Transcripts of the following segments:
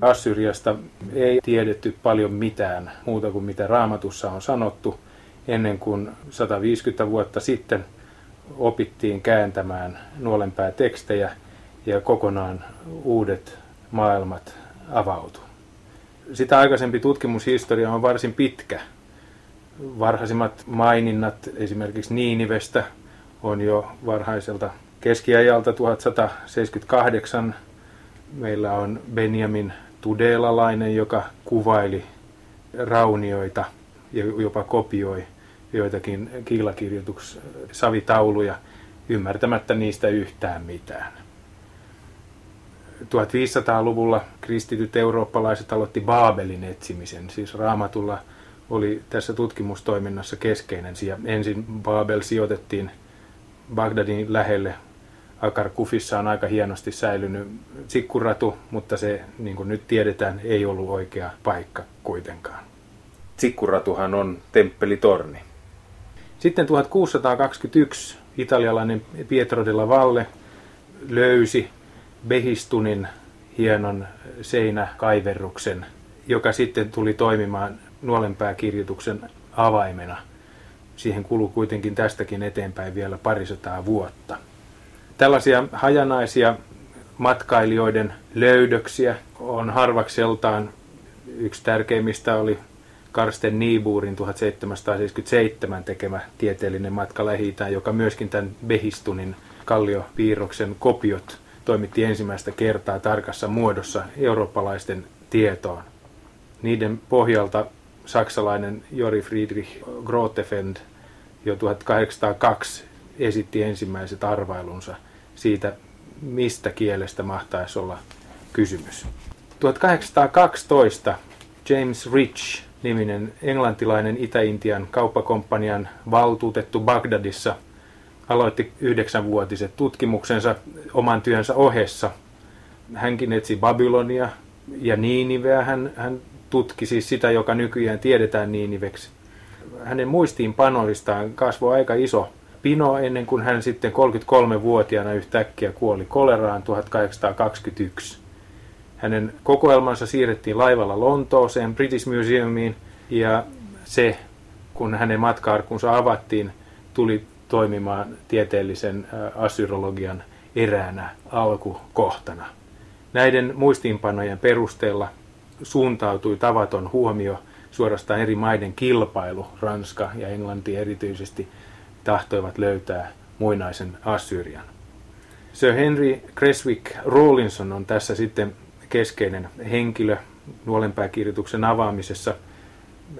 Assyriasta ei tiedetty paljon mitään muuta kuin mitä raamatussa on sanottu ennen kuin 150 vuotta sitten opittiin kääntämään nuolenpää tekstejä ja kokonaan uudet maailmat avautu. Sitä aikaisempi tutkimushistoria on varsin pitkä. Varhaisimmat maininnat esimerkiksi Niinivestä on jo varhaiselta keskiajalta 1178. Meillä on Benjamin Tudelalainen, joka kuvaili raunioita ja jopa kopioi joitakin kiilakirjoitus savitauluja ymmärtämättä niistä yhtään mitään. 1500-luvulla kristityt eurooppalaiset aloitti Baabelin etsimisen, siis raamatulla oli tässä tutkimustoiminnassa keskeinen. Ensin Baabel sijoitettiin Bagdadin lähelle. Akar Kufissa on aika hienosti säilynyt sikkuratu, mutta se, niin kuin nyt tiedetään, ei ollut oikea paikka kuitenkaan. Sikkuratuhan on temppelitorni. Sitten 1621 italialainen Pietro della Valle löysi Behistunin hienon seinäkaiverruksen, joka sitten tuli toimimaan nuolenpääkirjoituksen avaimena. Siihen kuluu kuitenkin tästäkin eteenpäin vielä parisataa vuotta. Tällaisia hajanaisia matkailijoiden löydöksiä on harvakseltaan. Yksi tärkeimmistä oli Karsten Niebuurin 1777 tekemä tieteellinen matka lähi joka myöskin tämän Behistunin kalliopiirroksen kopiot toimitti ensimmäistä kertaa tarkassa muodossa eurooppalaisten tietoon. Niiden pohjalta saksalainen Jori Friedrich Grotefend jo 1802 esitti ensimmäiset arvailunsa siitä, mistä kielestä mahtaisi olla kysymys. 1812 James Rich niminen englantilainen Itä-Intian kauppakomppanian valtuutettu Bagdadissa aloitti yhdeksänvuotiset tutkimuksensa oman työnsä ohessa. Hänkin etsi Babylonia ja Niiniveä. Hän, hän tutki siis sitä, joka nykyään tiedetään Niiniveksi. Hänen muistiinpanoistaan kasvoi aika iso pino ennen kuin hän sitten 33-vuotiaana yhtäkkiä kuoli koleraan 1821. Hänen kokoelmansa siirrettiin laivalla Lontooseen British Museumiin ja se, kun hänen matka-arkunsa avattiin, tuli toimimaan tieteellisen assyrologian eräänä alkukohtana. Näiden muistiinpanojen perusteella suuntautui tavaton huomio, suorastaan eri maiden kilpailu, Ranska ja Englanti erityisesti, tahtoivat löytää muinaisen Assyrian. Sir Henry Creswick Rawlinson on tässä sitten keskeinen henkilö nuolenpääkirjoituksen avaamisessa.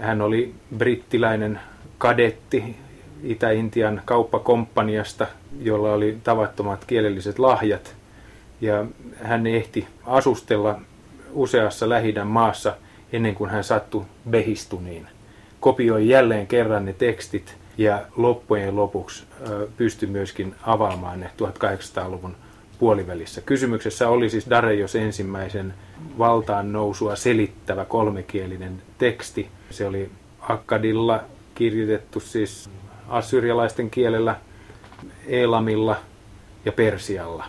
Hän oli brittiläinen kadetti Itä-Intian kauppakomppaniasta, jolla oli tavattomat kielelliset lahjat. Ja hän ehti asustella useassa lähidän maassa ennen kuin hän sattui Behistuniin. Kopioi jälleen kerran ne tekstit ja loppujen lopuksi pystyi myöskin avaamaan ne 1800-luvun puolivälissä. Kysymyksessä oli siis Dareios ensimmäisen valtaan nousua selittävä kolmekielinen teksti. Se oli Akkadilla kirjoitettu siis assyrialaisten kielellä, Elamilla ja Persialla.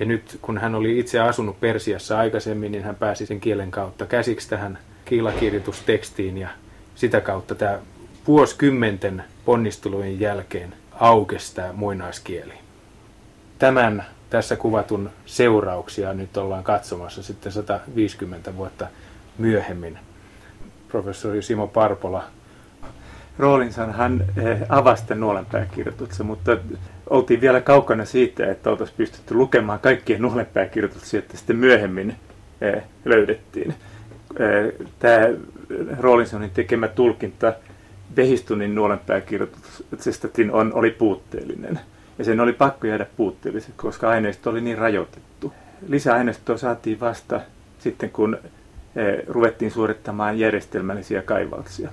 Ja nyt kun hän oli itse asunut Persiassa aikaisemmin, niin hän pääsi sen kielen kautta käsiksi tähän kiilakirjoitustekstiin ja sitä kautta tämä vuosikymmenten ponnistelujen jälkeen aukesi tämä muinaiskieli. Tämän tässä kuvatun seurauksia nyt ollaan katsomassa sitten 150 vuotta myöhemmin. Professori Simo Parpola. Roolinsan hän eh, avasi tämän nuolenpääkirjoituksen, mutta oltiin vielä kaukana siitä, että oltaisiin pystytty lukemaan kaikkien nuolenpääkirjoituksia, että sitten myöhemmin eh, löydettiin. Eh, tämä Rawlinsonin tekemä tulkinta Behistunin nuolenpääkirjoituksesta on, oli puutteellinen. Ja sen oli pakko jäädä puutteelliseksi, koska aineisto oli niin rajoitettu. Lisäaineistoa saatiin vasta sitten, kun eh, ruvettiin suorittamaan järjestelmällisiä kaivauksia.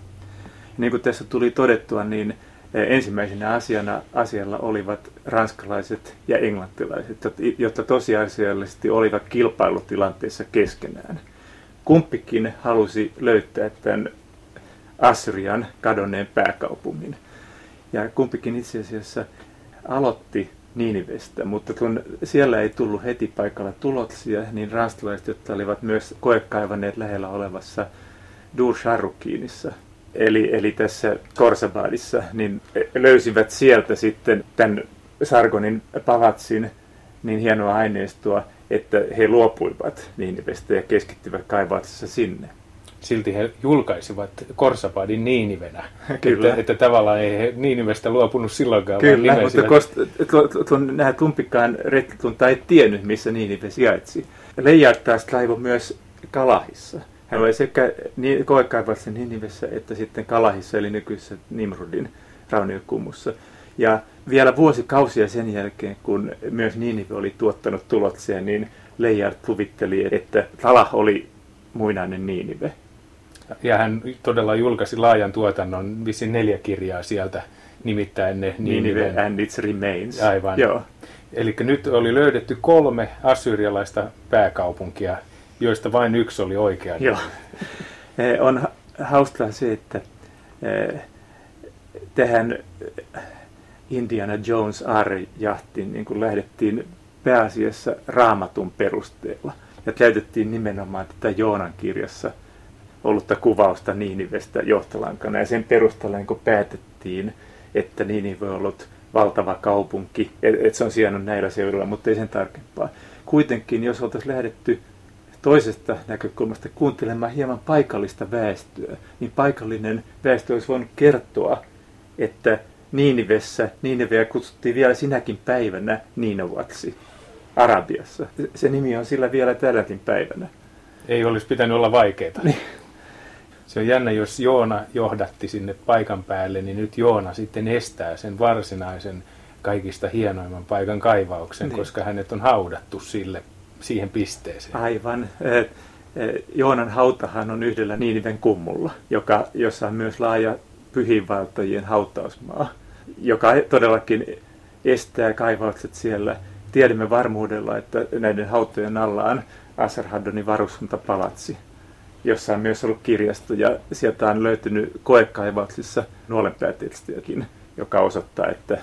Niin kuin tässä tuli todettua, niin eh, ensimmäisenä asiana asialla olivat ranskalaiset ja englantilaiset, jotka tosiasiallisesti olivat kilpailutilanteessa keskenään. Kumpikin halusi löytää tämän Assyrian kadonneen pääkaupungin. Ja kumpikin itse asiassa aloitti Niinivestä, mutta kun siellä ei tullut heti paikalla tuloksia, niin ranskalaiset, jotka olivat myös koekaivaneet lähellä olevassa Dur eli, eli tässä Korsabadissa, niin löysivät sieltä sitten tämän Sargonin palatsin niin hienoa aineistoa, että he luopuivat Niinivestä ja keskittyvät kaivauksessa sinne. Silti he julkaisivat Korsapadin Niinivenä. Kyllä. Että, että tavallaan ei he Niinivestä luopunut silloinkaan. Kyllä, vaan mutta tuon, nämä tumpikkaan retkikunta ei tiennyt, missä Niinive sijaitsi. Leijard taas kaivoi myös Kalahissa. Hän oli sekä koekaivauksen Niinivessä että sitten Kalahissa, eli nykyisessä Nimrudin rauniokummussa. Ja vielä vuosikausia sen jälkeen, kun myös Niinive oli tuottanut tuloksia, niin Leijard kuvitteli, että Kalah oli muinainen Niinive. Ja hän todella julkaisi laajan tuotannon, vissiin neljä kirjaa sieltä, nimittäin ne Niinive Niinive and its remains. Aivan. Joo. Eli nyt oli löydetty kolme assyrialaista pääkaupunkia, joista vain yksi oli oikea. Joo. Eh, on hauskaa se, että eh, tähän Indiana Jones R-jahtiin niin kuin lähdettiin pääasiassa raamatun perusteella. Ja käytettiin nimenomaan tätä Joonan kirjassa ollutta kuvausta Niinivestä johtolankana. Ja sen perusteella niin päätettiin, että Niinive on ollut valtava kaupunki, että et se on sijainnut näillä seuduilla, mutta ei sen tarkempaa. Kuitenkin, jos oltaisiin lähdetty toisesta näkökulmasta kuuntelemaan hieman paikallista väestöä, niin paikallinen väestö olisi voinut kertoa, että Niinivessä, Niiniveä kutsuttiin vielä sinäkin päivänä Niinovaksi Arabiassa. Se nimi on sillä vielä tälläkin päivänä. Ei olisi pitänyt olla vaikeaa. Se on jännä, jos Joona johdatti sinne paikan päälle, niin nyt Joona sitten estää sen varsinaisen kaikista hienoimman paikan kaivauksen, niin. koska hänet on haudattu sille, siihen pisteeseen. Aivan. Joonan hautahan on yhdellä Niiniven kummulla, joka, jossa on myös laaja pyhiinvaeltajien hautausmaa, joka todellakin estää kaivaukset siellä. Tiedämme varmuudella, että näiden hautojen alla on Asarhaddonin varuskuntapalatsi, jossa on myös ollut kirjasto ja sieltä on löytynyt koekaivauksissa nuolenpäätekstiäkin, joka osoittaa, että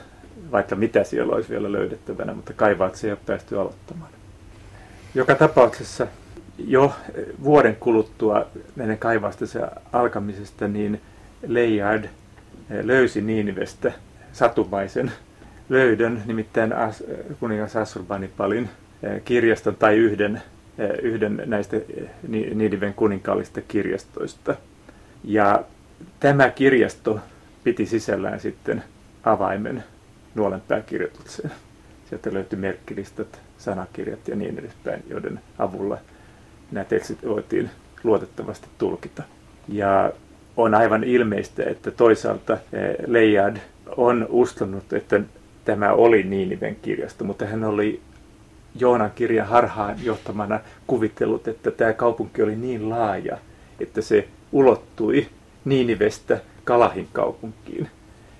vaikka mitä siellä olisi vielä löydettävänä, mutta kaivauksia ei ole päästy aloittamaan. Joka tapauksessa jo vuoden kuluttua näiden kaivausten alkamisesta, niin Leijard eh, löysi Niinivestä satumaisen löydön, nimittäin As, kuningas Assurbanipalin eh, kirjaston tai yhden, yhden näistä Niiniven kuninkaallista kirjastoista. Ja tämä kirjasto piti sisällään sitten avaimen nuolenpääkirjoitukseen. Sieltä löytyi merkkilistat, sanakirjat ja niin edespäin, joiden avulla nämä tekstit voitiin luotettavasti tulkita. Ja on aivan ilmeistä, että toisaalta eh, Leijad on uskonut, että tämä oli Niiniven kirjasto, mutta hän oli Joonan kirjan harhaan johtamana kuvitellut, että tämä kaupunki oli niin laaja, että se ulottui Niinivestä Kalahin kaupunkiin.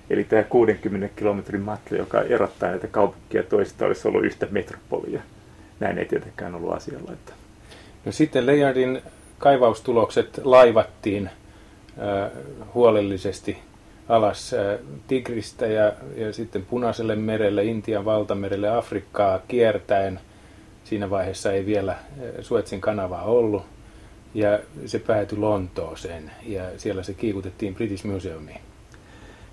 Eli tämä 60 kilometrin matka, joka erottaa näitä kaupunkia toista, olisi ollut yhtä metropolia. Näin ei tietenkään ollut asialla. Että... No sitten Leijardin kaivaustulokset laivattiin huolellisesti alas Tigristä ja, ja sitten Punaiselle merelle, Intian valtamerelle, Afrikkaa kiertäen. Siinä vaiheessa ei vielä Suetsin kanavaa ollut. Ja se päätyi Lontooseen ja siellä se kiikutettiin British Museumiin.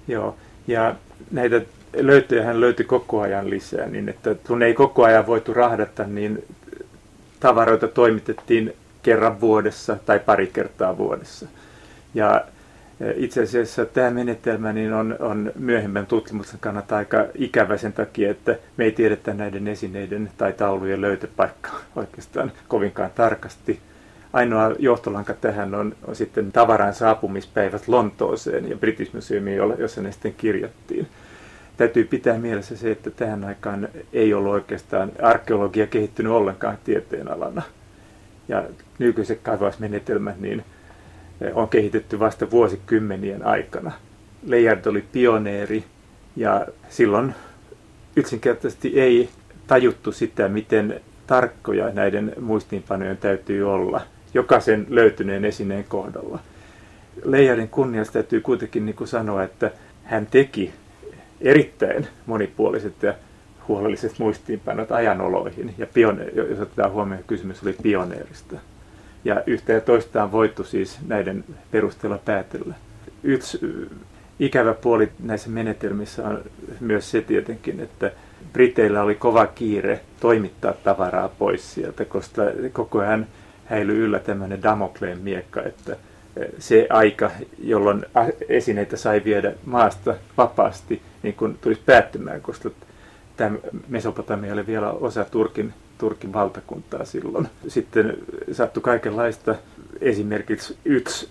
Joo, ja näitä löytöjä hän löytyi koko ajan lisää, niin että kun ei koko ajan voitu rahdata, niin tavaroita toimitettiin kerran vuodessa tai pari kertaa vuodessa. Ja itse asiassa tämä menetelmä niin on, on myöhemmän tutkimuksen kannalta aika ikävä sen takia, että me ei tiedetä näiden esineiden tai taulujen löytöpaikkaa oikeastaan kovinkaan tarkasti. Ainoa johtolanka tähän on, on sitten tavaran saapumispäivät Lontooseen ja British Museumiin, jossa ne sitten kirjattiin. Täytyy pitää mielessä se, että tähän aikaan ei ollut oikeastaan arkeologia kehittynyt ollenkaan tieteenalana. Ja nykyiset kaivausmenetelmät, niin on kehitetty vasta vuosikymmenien aikana. Leijard oli pioneeri ja silloin yksinkertaisesti ei tajuttu sitä, miten tarkkoja näiden muistiinpanojen täytyy olla jokaisen löytyneen esineen kohdalla. Leijardin kunniasta täytyy kuitenkin niin kuin sanoa, että hän teki erittäin monipuoliset ja huolelliset muistiinpanot ajanoloihin. Ja pione- jos otetaan huomioon, kysymys oli pioneerista. Ja yhtä ja toista on voitu siis näiden perusteella päätellä. Yksi ikävä puoli näissä menetelmissä on myös se tietenkin, että Briteillä oli kova kiire toimittaa tavaraa pois sieltä, koska koko ajan häilyi yllä tämmöinen Damokleen miekka, että se aika, jolloin esineitä sai viedä maasta vapaasti, niin kun tulisi päättymään, koska tämä Mesopotamia oli vielä osa Turkin, Turkin valtakuntaa silloin. Sitten sattui kaikenlaista. Esimerkiksi yksi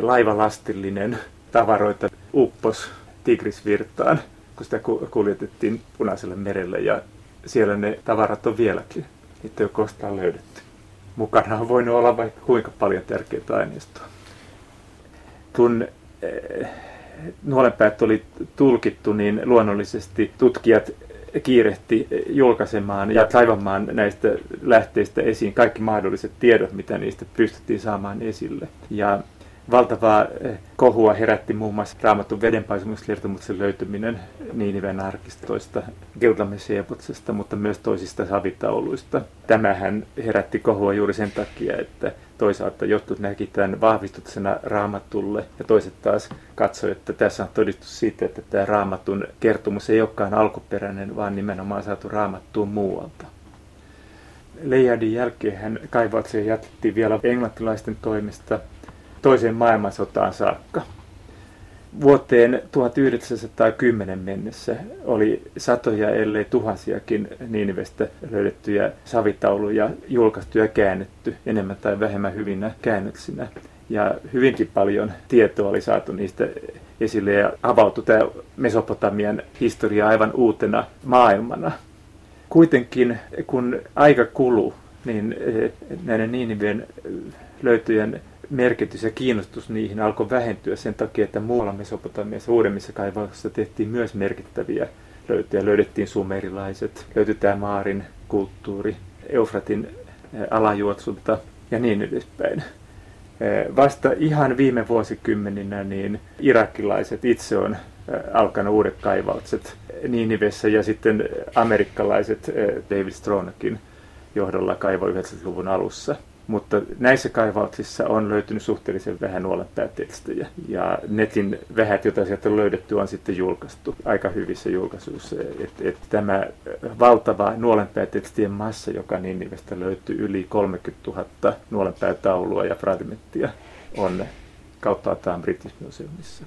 laivalastillinen tavaroita uppos Tigrisvirtaan, kun sitä kuljetettiin Punaiselle merelle ja siellä ne tavarat on vieläkin. Niitä ei ole koskaan löydetty. Mukana on voinut olla vaikka kuinka paljon tärkeää aineistoa. Kun eh, nuolenpäät oli tulkittu, niin luonnollisesti tutkijat kiirehti julkaisemaan ja kaivamaan näistä lähteistä esiin kaikki mahdolliset tiedot, mitä niistä pystyttiin saamaan esille. Ja valtavaa eh, kohua herätti muun muassa raamatun vedenpaisumuskertomuksen löytyminen Niiniven arkistoista, Gilgamesh-epotsesta, mutta myös toisista savitauluista. Tämähän herätti kohua juuri sen takia, että toisaalta jotkut näki tämän vahvistuksena raamatulle ja toiset taas katsoi, että tässä on todistus siitä, että tämä raamatun kertomus ei olekaan alkuperäinen, vaan nimenomaan saatu raamattuun muualta. Leijadin jälkeen hän kaivauksia jatkettiin vielä englantilaisten toimesta toiseen maailmansotaan saakka. Vuoteen 1910 mennessä oli satoja, ellei tuhansiakin Niinivestä löydettyjä savitauluja julkaistu ja käännetty enemmän tai vähemmän hyvinä käännöksinä. Ja hyvinkin paljon tietoa oli saatu niistä esille ja avautui tämä Mesopotamian historia aivan uutena maailmana. Kuitenkin kun aika kuluu, niin eh, näiden Niiniveen löytyjen merkitys ja kiinnostus niihin alkoi vähentyä sen takia, että muualla Mesopotamiassa uudemmissa kaivauksissa tehtiin myös merkittäviä löytöjä. Löydettiin sumerilaiset, löytyi tämä Maarin kulttuuri, Eufratin alajuotsulta ja niin edespäin. Vasta ihan viime vuosikymmeninä niin irakilaiset itse on alkanut uudet kaivaukset Niinivessä ja sitten amerikkalaiset David Stronakin johdolla kaivoi 90-luvun alussa – mutta näissä kaivauksissa on löytynyt suhteellisen vähän nuolenpäätekstejä. Ja netin vähät, joita sieltä on löydetty, on sitten julkaistu aika hyvissä julkaisuissa. Et, et tämä valtava nuolenpäätekstien massa, joka Ninivestä löytyy yli 30 000 nuolenpäätaulua ja fragmenttia, on kauttaaltaan British Museumissa.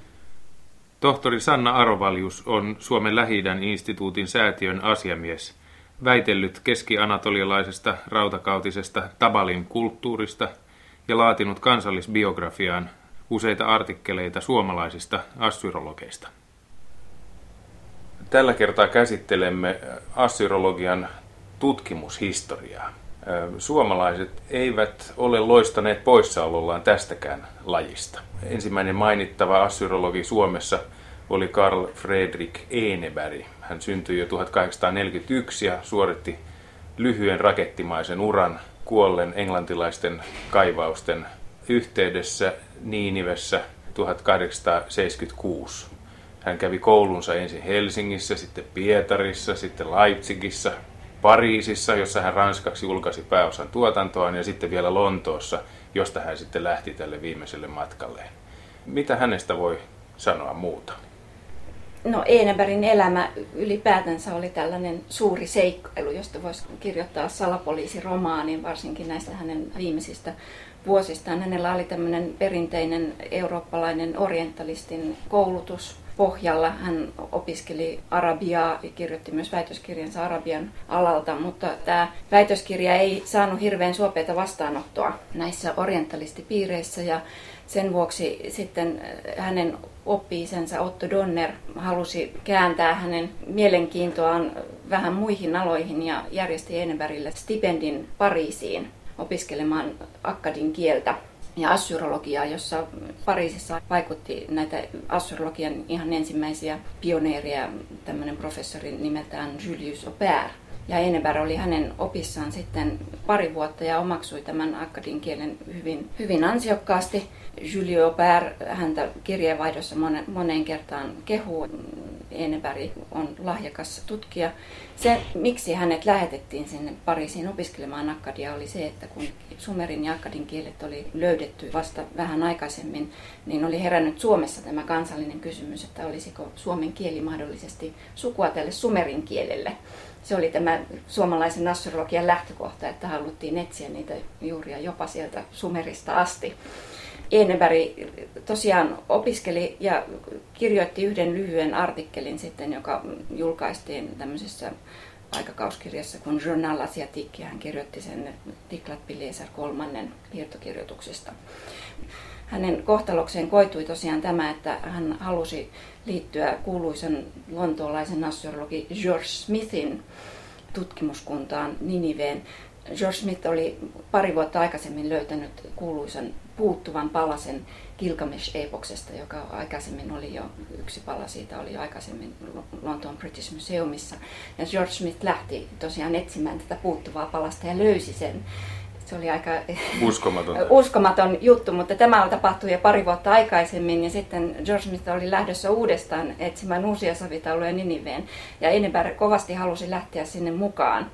Tohtori Sanna Arovaljus on Suomen lähi instituutin säätiön asiamies – väitellyt keski-anatolialaisesta rautakautisesta Tabalin kulttuurista ja laatinut kansallisbiografiaan useita artikkeleita suomalaisista assyrologeista. Tällä kertaa käsittelemme assyrologian tutkimushistoriaa. Suomalaiset eivät ole loistaneet poissaolollaan tästäkään lajista. Ensimmäinen mainittava assyrologi Suomessa oli Karl Fredrik Eneberg. Hän syntyi jo 1841 ja suoritti lyhyen rakettimaisen uran kuollen englantilaisten kaivausten yhteydessä Niinivessä 1876. Hän kävi koulunsa ensin Helsingissä, sitten Pietarissa, sitten Leipzigissä, Pariisissa, jossa hän ranskaksi julkaisi pääosan tuotantoaan, ja sitten vielä Lontoossa, josta hän sitten lähti tälle viimeiselle matkalleen. Mitä hänestä voi sanoa muuta? No Enebergin elämä ylipäätänsä oli tällainen suuri seikkailu, josta voisi kirjoittaa salapoliisiromaanin, varsinkin näistä hänen viimeisistä vuosistaan. Hänellä oli tämmöinen perinteinen eurooppalainen orientalistin koulutus pohjalla. Hän opiskeli arabiaa ja kirjoitti myös väitöskirjansa arabian alalta, mutta tämä väitöskirja ei saanut hirveän suopeita vastaanottoa näissä orientalistipiireissä ja sen vuoksi sitten hänen oppi-isänsä Otto Donner halusi kääntää hänen mielenkiintoaan vähän muihin aloihin ja järjesti Enebergille stipendin Pariisiin opiskelemaan akkadin kieltä ja assyrologiaa, jossa Pariisissa vaikutti näitä assyrologian ihan ensimmäisiä pioneereja, tämmöinen professori nimeltään Julius Aubert. Ja Eneberg oli hänen opissaan sitten pari vuotta ja omaksui tämän akkadin kielen hyvin, hyvin ansiokkaasti. Julio Aubert häntä kirjeenvaihdossa moneen kertaan kehuu. Eneberg on lahjakas tutkija. Se, miksi hänet lähetettiin sinne Pariisiin opiskelemaan akkadia, oli se, että kun sumerin ja akkadin kielet oli löydetty vasta vähän aikaisemmin, niin oli herännyt Suomessa tämä kansallinen kysymys, että olisiko suomen kieli mahdollisesti sukua tälle sumerin kielelle se oli tämä suomalaisen astrologian lähtökohta, että haluttiin etsiä niitä juuria jopa sieltä Sumerista asti. Eneberg tosiaan opiskeli ja kirjoitti yhden lyhyen artikkelin sitten, joka julkaistiin tämmöisessä aikakauskirjassa kuin Journal Asiatique, ja hän kirjoitti sen Tiklat Pileser kolmannen irtokirjoituksesta. Hänen kohtalokseen koitui tosiaan tämä, että hän halusi liittyä kuuluisen lontoolaisen astrologi George Smithin tutkimuskuntaan Niniveen. George Smith oli pari vuotta aikaisemmin löytänyt kuuluisan puuttuvan palasen Gilgamesh-epoksesta, joka aikaisemmin oli jo, yksi pala siitä oli jo aikaisemmin Lontoon British Museumissa. Ja George Smith lähti tosiaan etsimään tätä puuttuvaa palasta ja löysi sen. Se oli aika uskomaton. uskomaton juttu, mutta tämä tapahtui jo pari vuotta aikaisemmin ja sitten George Smith oli lähdössä uudestaan etsimään uusia savitauluja Niniveen ja Eneberg kovasti halusi lähteä sinne mukaan.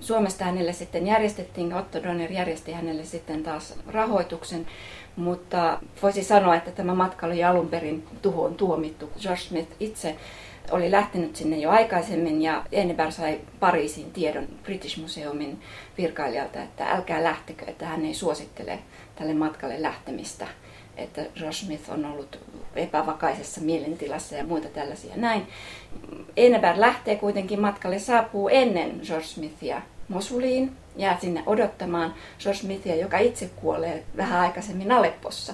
Suomesta hänelle sitten järjestettiin, Otto Donner järjesti hänelle sitten taas rahoituksen, mutta voisi sanoa, että tämä matka oli alun perin tuhoon tuomittu. George Smith itse oli lähtenyt sinne jo aikaisemmin ja Enneberg sai Pariisin tiedon British Museumin virkailijalta, että älkää lähtekö, että hän ei suosittele tälle matkalle lähtemistä että George Smith on ollut epävakaisessa mielentilassa ja muita tällaisia näin. Enneberg lähtee kuitenkin matkalle, saapuu ennen George Smithia Mosuliin, jää sinne odottamaan George Smithia, joka itse kuolee vähän aikaisemmin Aleppossa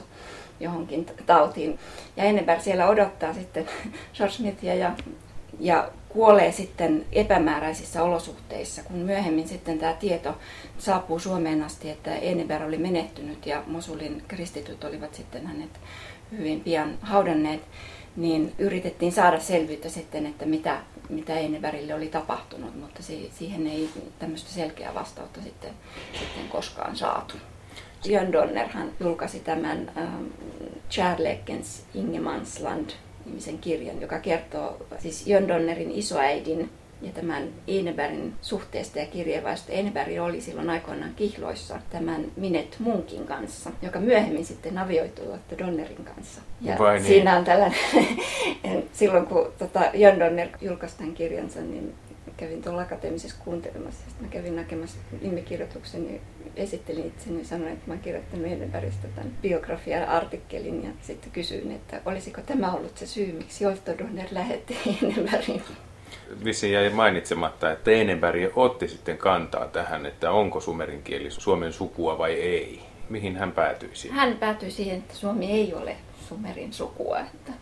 johonkin tautiin. Ja Enneberg siellä odottaa sitten George Smithia ja, ja kuolee sitten epämääräisissä olosuhteissa, kun myöhemmin sitten tämä tieto saapuu Suomeen asti, että Enneberg oli menehtynyt ja Mosulin kristityt olivat sitten hänet hyvin pian haudanneet, niin yritettiin saada selvyyttä sitten, että mitä, mitä Ennebergille oli tapahtunut, mutta siihen ei tämmöistä selkeää vastausta sitten, sitten koskaan saatu. Jön Donner hän julkaisi tämän ähm, Charlekens Ingemansland nimisen kirjan, joka kertoo siis Jön Donnerin isoäidin ja tämän Enebergin suhteesta ja kirjeenvaihdosta. Eneberg oli silloin aikoinaan kihloissa tämän Minet Munkin kanssa, joka myöhemmin sitten avioitui Otto Donnerin kanssa. Ja Vai niin? siinä on tällainen, silloin kun tota, Jön Donner julkaisi tämän kirjansa, niin kävin tuolla akateemisessa kuuntelemassa. Sitten mä kävin näkemässä nimikirjoituksen ja esittelin itseni ja sanoin, että mä oon kirjoittanut Edenbergistä tämän biografia-artikkelin ja sitten kysyin, että olisiko tämä ollut se syy, miksi Otto Donner lähetti Edenbergin. Vissiin jäi mainitsematta, että Edenberg otti sitten kantaa tähän, että onko sumerin kieli Suomen sukua vai ei. Mihin hän päätyi siihen? Hän päätyi siihen, että Suomi ei ole sumerin sukua. Että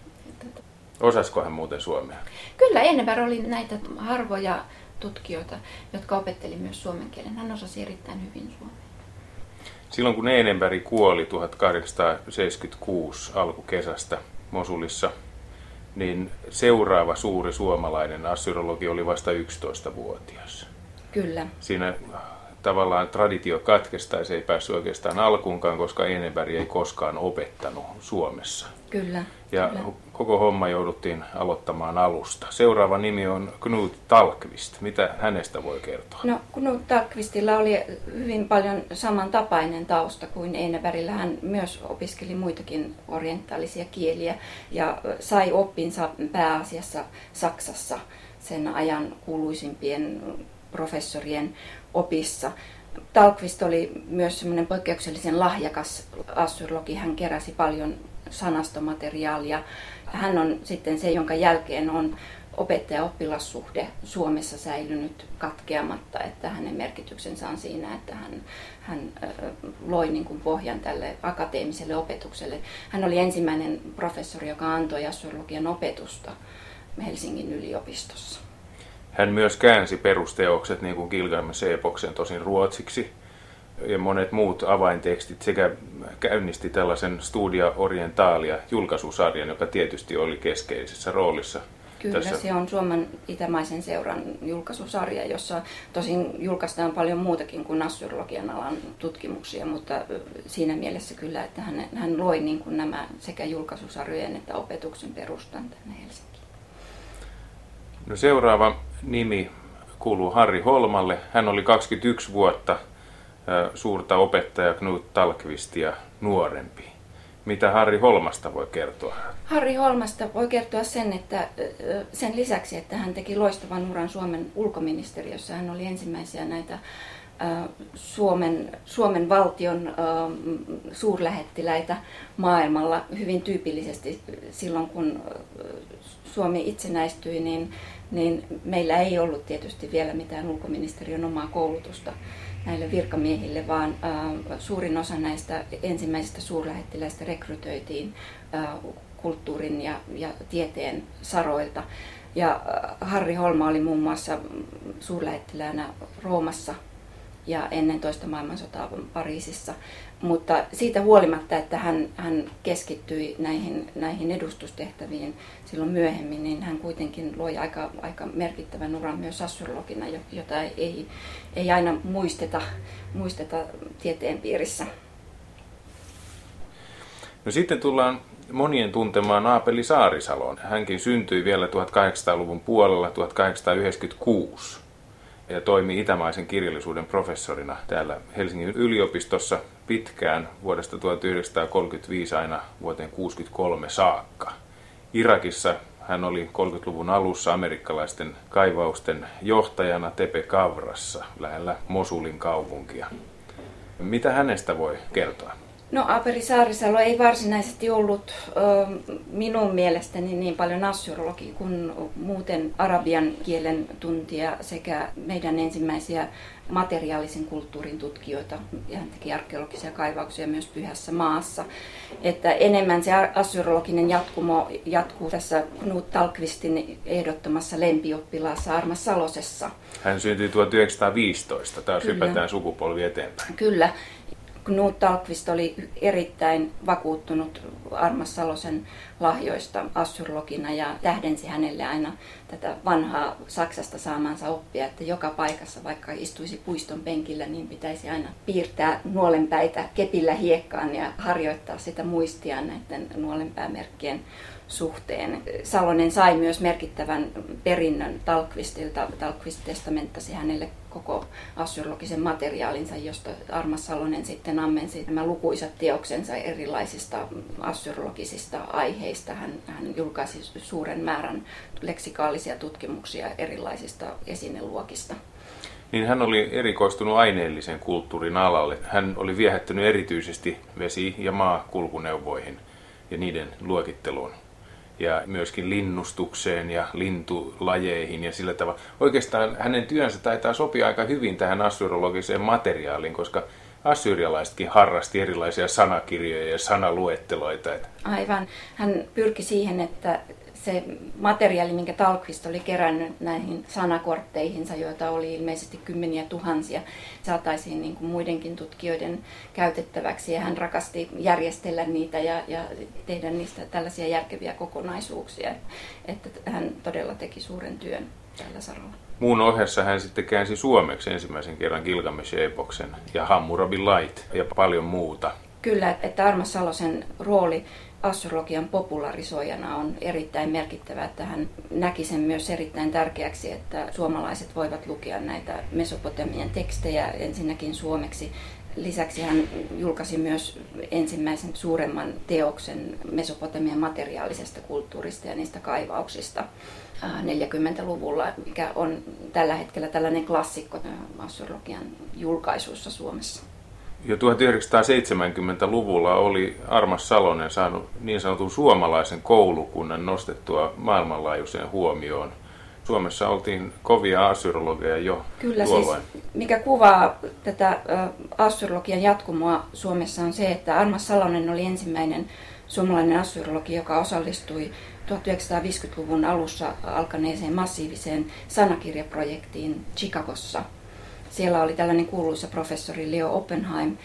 Osasko hän muuten suomea? Kyllä, Enneberg oli näitä harvoja tutkijoita, jotka opetteli myös suomen kielen. Hän osasi erittäin hyvin suomea. Silloin kun Enenberg kuoli 1876 alkukesästä Mosulissa, niin seuraava suuri suomalainen astrologi oli vasta 11-vuotias. Kyllä. Siinä tavallaan traditio katkesta se ei päässyt oikeastaan alkuunkaan, koska Enenberg ei koskaan opettanut Suomessa. Kyllä. Ja kyllä. koko homma jouduttiin aloittamaan alusta. Seuraava nimi on Knut Talkvist. Mitä hänestä voi kertoa? No Knut Talkvistilla oli hyvin paljon samantapainen tausta kuin Einebergillä. Hän myös opiskeli muitakin orientaalisia kieliä ja sai oppinsa pääasiassa Saksassa sen ajan kuuluisimpien professorien opissa. Talkvist oli myös semmoinen poikkeuksellisen lahjakas astrologi. Hän keräsi paljon sanastomateriaalia. Hän on sitten se, jonka jälkeen on opettaja-oppilassuhde Suomessa säilynyt katkeamatta, että hänen merkityksensä on siinä, että hän, hän loi niin kuin pohjan tälle akateemiselle opetukselle. Hän oli ensimmäinen professori, joka antoi astrologian opetusta Helsingin yliopistossa. Hän myös käänsi perusteokset, niin kuin Gilgamesh-epoksen, tosin ruotsiksi, ja monet muut avaintekstit sekä käynnisti tällaisen Studia Orientalia julkaisusarjan, joka tietysti oli keskeisessä roolissa. Kyllä, tässä. se on Suomen itämaisen seuran julkaisusarja, jossa tosin julkaistaan paljon muutakin kuin astrologian alan tutkimuksia, mutta siinä mielessä kyllä, että hän, hän loi niin kuin nämä sekä julkaisusarjojen että opetuksen perustan tänne Helsinkiin. No seuraava nimi kuuluu Harri Holmalle. Hän oli 21 vuotta suurta opettaja Knut Talkvistia nuorempi. Mitä Harri Holmasta voi kertoa? Harri Holmasta voi kertoa sen, että sen lisäksi, että hän teki loistavan uran Suomen ulkoministeriössä, hän oli ensimmäisiä näitä Suomen, Suomen valtion suurlähettiläitä maailmalla hyvin tyypillisesti silloin, kun Suomi itsenäistyi, niin, niin meillä ei ollut tietysti vielä mitään ulkoministeriön omaa koulutusta näille virkamiehille, vaan suurin osa näistä ensimmäisistä suurlähettiläistä rekrytoitiin kulttuurin ja, ja tieteen saroilta. Ja Harri Holma oli muun muassa suurlähettiläänä Roomassa ja ennen toista maailmansotaa Pariisissa. Mutta siitä huolimatta, että hän, hän keskittyi näihin, näihin edustustehtäviin silloin myöhemmin, niin hän kuitenkin loi aika, aika merkittävän uran myös astrologina, jota ei, ei aina muisteta, muisteta tieteen piirissä. No sitten tullaan monien tuntemaan Aapeli Saarisaloon. Hänkin syntyi vielä 1800-luvun puolella 1896 ja toimi itämaisen kirjallisuuden professorina täällä Helsingin yliopistossa pitkään vuodesta 1935 aina vuoteen 1963 saakka. Irakissa hän oli 30-luvun alussa amerikkalaisten kaivausten johtajana Tepe Kavrassa lähellä Mosulin kaupunkia. Mitä hänestä voi kertoa? No Aperi Saarisalo ei varsinaisesti ollut ö, minun mielestäni niin paljon assyurologi kuin muuten arabian kielen tuntija sekä meidän ensimmäisiä materiaalisen kulttuurin tutkijoita. Ja hän teki arkeologisia kaivauksia myös Pyhässä maassa. Että enemmän se assyrologinen jatkumo jatkuu tässä Knut Talkvistin ehdottomassa lempioppilaassa Armas Salosessa. Hän syntyi 1915. Taas Kyllä. hypätään sukupolvi eteenpäin. Kyllä. Knut Talkvist oli erittäin vakuuttunut Armas Salosen lahjoista assyrologina ja tähdensi hänelle aina tätä vanhaa Saksasta saamansa oppia, että joka paikassa, vaikka istuisi puiston penkillä, niin pitäisi aina piirtää nuolenpäitä kepillä hiekkaan ja harjoittaa sitä muistia näiden nuolenpäämerkkien suhteen. Salonen sai myös merkittävän perinnön Talkvistilta. Talkvist testamenttasi hänelle koko assyrilogisen materiaalinsa, josta Armas Salonen sitten ammensi nämä lukuisat teoksensa erilaisista assyrilogisista aiheista. Hän, hän julkaisi suuren määrän leksikaalisia tutkimuksia erilaisista esineluokista. Niin hän oli erikoistunut aineellisen kulttuurin alalle. Hän oli viehättynyt erityisesti vesi- ja maakulkuneuvoihin ja niiden luokitteluun ja myöskin linnustukseen ja lintulajeihin ja sillä tavalla. Oikeastaan hänen työnsä taitaa sopia aika hyvin tähän assyriologiseen materiaaliin, koska assyrialaisetkin harrasti erilaisia sanakirjoja ja sanaluetteloita. Aivan. Hän pyrki siihen, että se materiaali, minkä Talkvist oli kerännyt näihin sanakortteihinsa, joita oli ilmeisesti kymmeniä tuhansia, saataisiin niin kuin muidenkin tutkijoiden käytettäväksi. Ja hän rakasti järjestellä niitä ja, ja tehdä niistä tällaisia järkeviä kokonaisuuksia. Että hän todella teki suuren työn tällä saralla. Muun ohessa hän sitten käänsi suomeksi ensimmäisen kerran Gilgamesh-epoksen ja Hammurabi Light ja paljon muuta. Kyllä, että Armas Salosen rooli astrologian popularisoijana on erittäin merkittävä, että hän näki sen myös erittäin tärkeäksi, että suomalaiset voivat lukea näitä Mesopotamian tekstejä ensinnäkin suomeksi. Lisäksi hän julkaisi myös ensimmäisen suuremman teoksen Mesopotamian materiaalisesta kulttuurista ja niistä kaivauksista 40-luvulla, mikä on tällä hetkellä tällainen klassikko astrologian julkaisuissa Suomessa. Jo 1970-luvulla oli Armas Salonen saanut niin sanotun suomalaisen koulukunnan nostettua maailmanlaajuiseen huomioon. Suomessa oltiin kovia assyrologeja jo Kyllä siis tuolloin. siis, mikä kuvaa tätä assyrologian jatkumoa Suomessa on se, että Armas Salonen oli ensimmäinen suomalainen assyrologi, joka osallistui 1950-luvun alussa alkaneeseen massiiviseen sanakirjaprojektiin Chicagossa – siellä oli tällainen kuuluisa professori Leo Oppenheim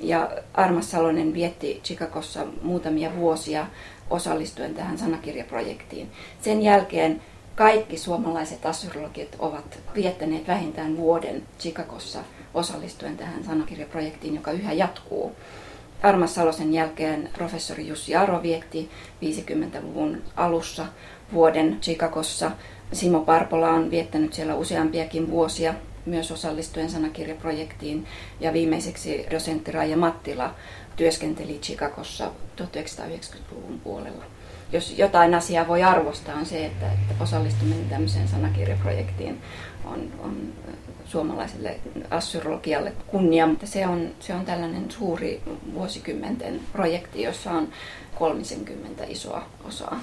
ja Armas Salonen vietti Chicagossa muutamia vuosia osallistuen tähän sanakirjaprojektiin. Sen jälkeen kaikki suomalaiset astrologit ovat viettäneet vähintään vuoden Chicagossa osallistuen tähän sanakirjaprojektiin, joka yhä jatkuu. Armas Salosen jälkeen professori Jussi Aro vietti 50-luvun alussa vuoden Chicagossa. Simo Parpola on viettänyt siellä useampiakin vuosia myös osallistuen sanakirjaprojektiin ja viimeiseksi dosentti Raija Mattila työskenteli Chicagossa 1990-luvun puolella. Jos jotain asiaa voi arvostaa on se, että, osallistuminen tämmöiseen sanakirjaprojektiin on, on suomalaiselle assyrologialle kunnia, mutta se on, se on tällainen suuri vuosikymmenten projekti, jossa on 30 isoa osaa.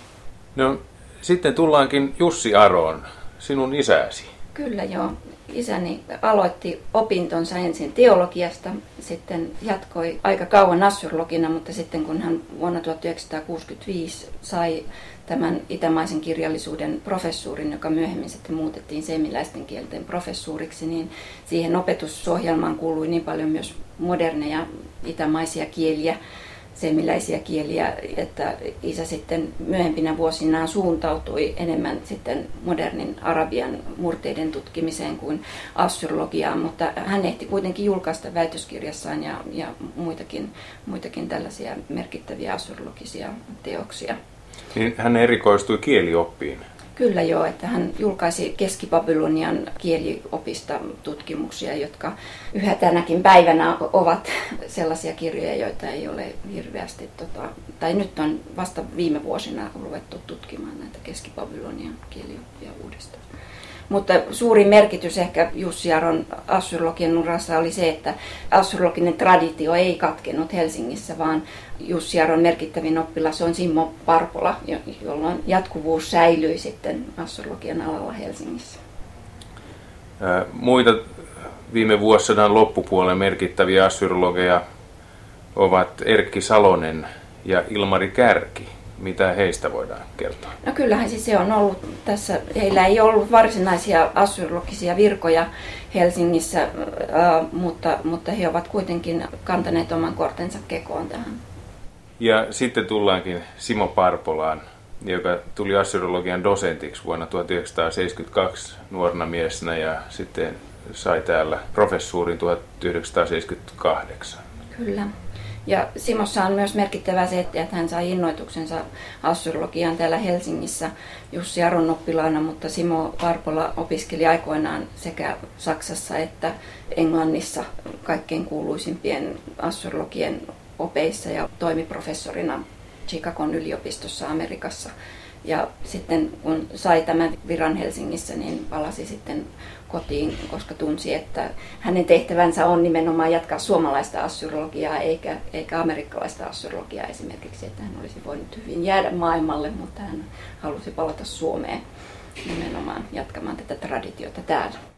No, sitten tullaankin Jussi Aroon, sinun isäsi. Kyllä joo. Isäni aloitti opintonsa ensin teologiasta, sitten jatkoi aika kauan assyrologina, mutta sitten kun hän vuonna 1965 sai tämän itämaisen kirjallisuuden professuurin, joka myöhemmin sitten muutettiin semiläisten kielten professuuriksi, niin siihen opetusohjelmaan kuului niin paljon myös moderneja itämaisia kieliä, semiläisiä kieliä, että isä sitten myöhempinä vuosinaan suuntautui enemmän sitten modernin arabian murteiden tutkimiseen kuin assyrologiaan, mutta hän ehti kuitenkin julkaista väitöskirjassaan ja, ja muitakin, muitakin tällaisia merkittäviä assyrologisia teoksia. Niin hän erikoistui kielioppiin. Kyllä joo, että hän julkaisi Keski-Babylonian kieliopista tutkimuksia, jotka yhä tänäkin päivänä ovat sellaisia kirjoja, joita ei ole hirveästi, tota, tai nyt on vasta viime vuosina ruvettu tutkimaan näitä Keski-Babylonian kielioppia uudestaan. Mutta suurin merkitys ehkä Jussi Aron assyrologian urassa oli se, että assyrologinen traditio ei katkenut Helsingissä, vaan Jussi Aron merkittävin oppilas on Simmo Parpola, jolloin jatkuvuus säilyi sitten assyrologian alalla Helsingissä. Muita viime vuosisadan loppupuolen merkittäviä assyrologeja ovat Erkki Salonen ja Ilmari Kärki. Mitä heistä voidaan kertoa? No kyllähän siis se on ollut tässä, heillä ei ollut varsinaisia assyrologisia virkoja Helsingissä, äh, mutta, mutta he ovat kuitenkin kantaneet oman kortensa kekoon tähän. Ja sitten tullaankin Simo Parpolaan, joka tuli assyrologian dosentiksi vuonna 1972 nuorena miesenä ja sitten sai täällä professuurin 1978. Kyllä. Ja Simossa on myös merkittävää se, että hän sai innoituksensa assyrologiaan täällä Helsingissä Jussi Aron oppilaana, mutta Simo Parpola opiskeli aikoinaan sekä Saksassa että Englannissa kaikkein kuuluisimpien assyrologien opeissa ja toimi professorina Chicagon yliopistossa Amerikassa. Ja sitten kun sai tämän viran Helsingissä, niin palasi sitten kotiin, koska tunsi, että hänen tehtävänsä on nimenomaan jatkaa suomalaista assyrologiaa eikä, eikä amerikkalaista assyrologiaa esimerkiksi, että hän olisi voinut hyvin jäädä maailmalle, mutta hän halusi palata Suomeen nimenomaan jatkamaan tätä traditiota täällä.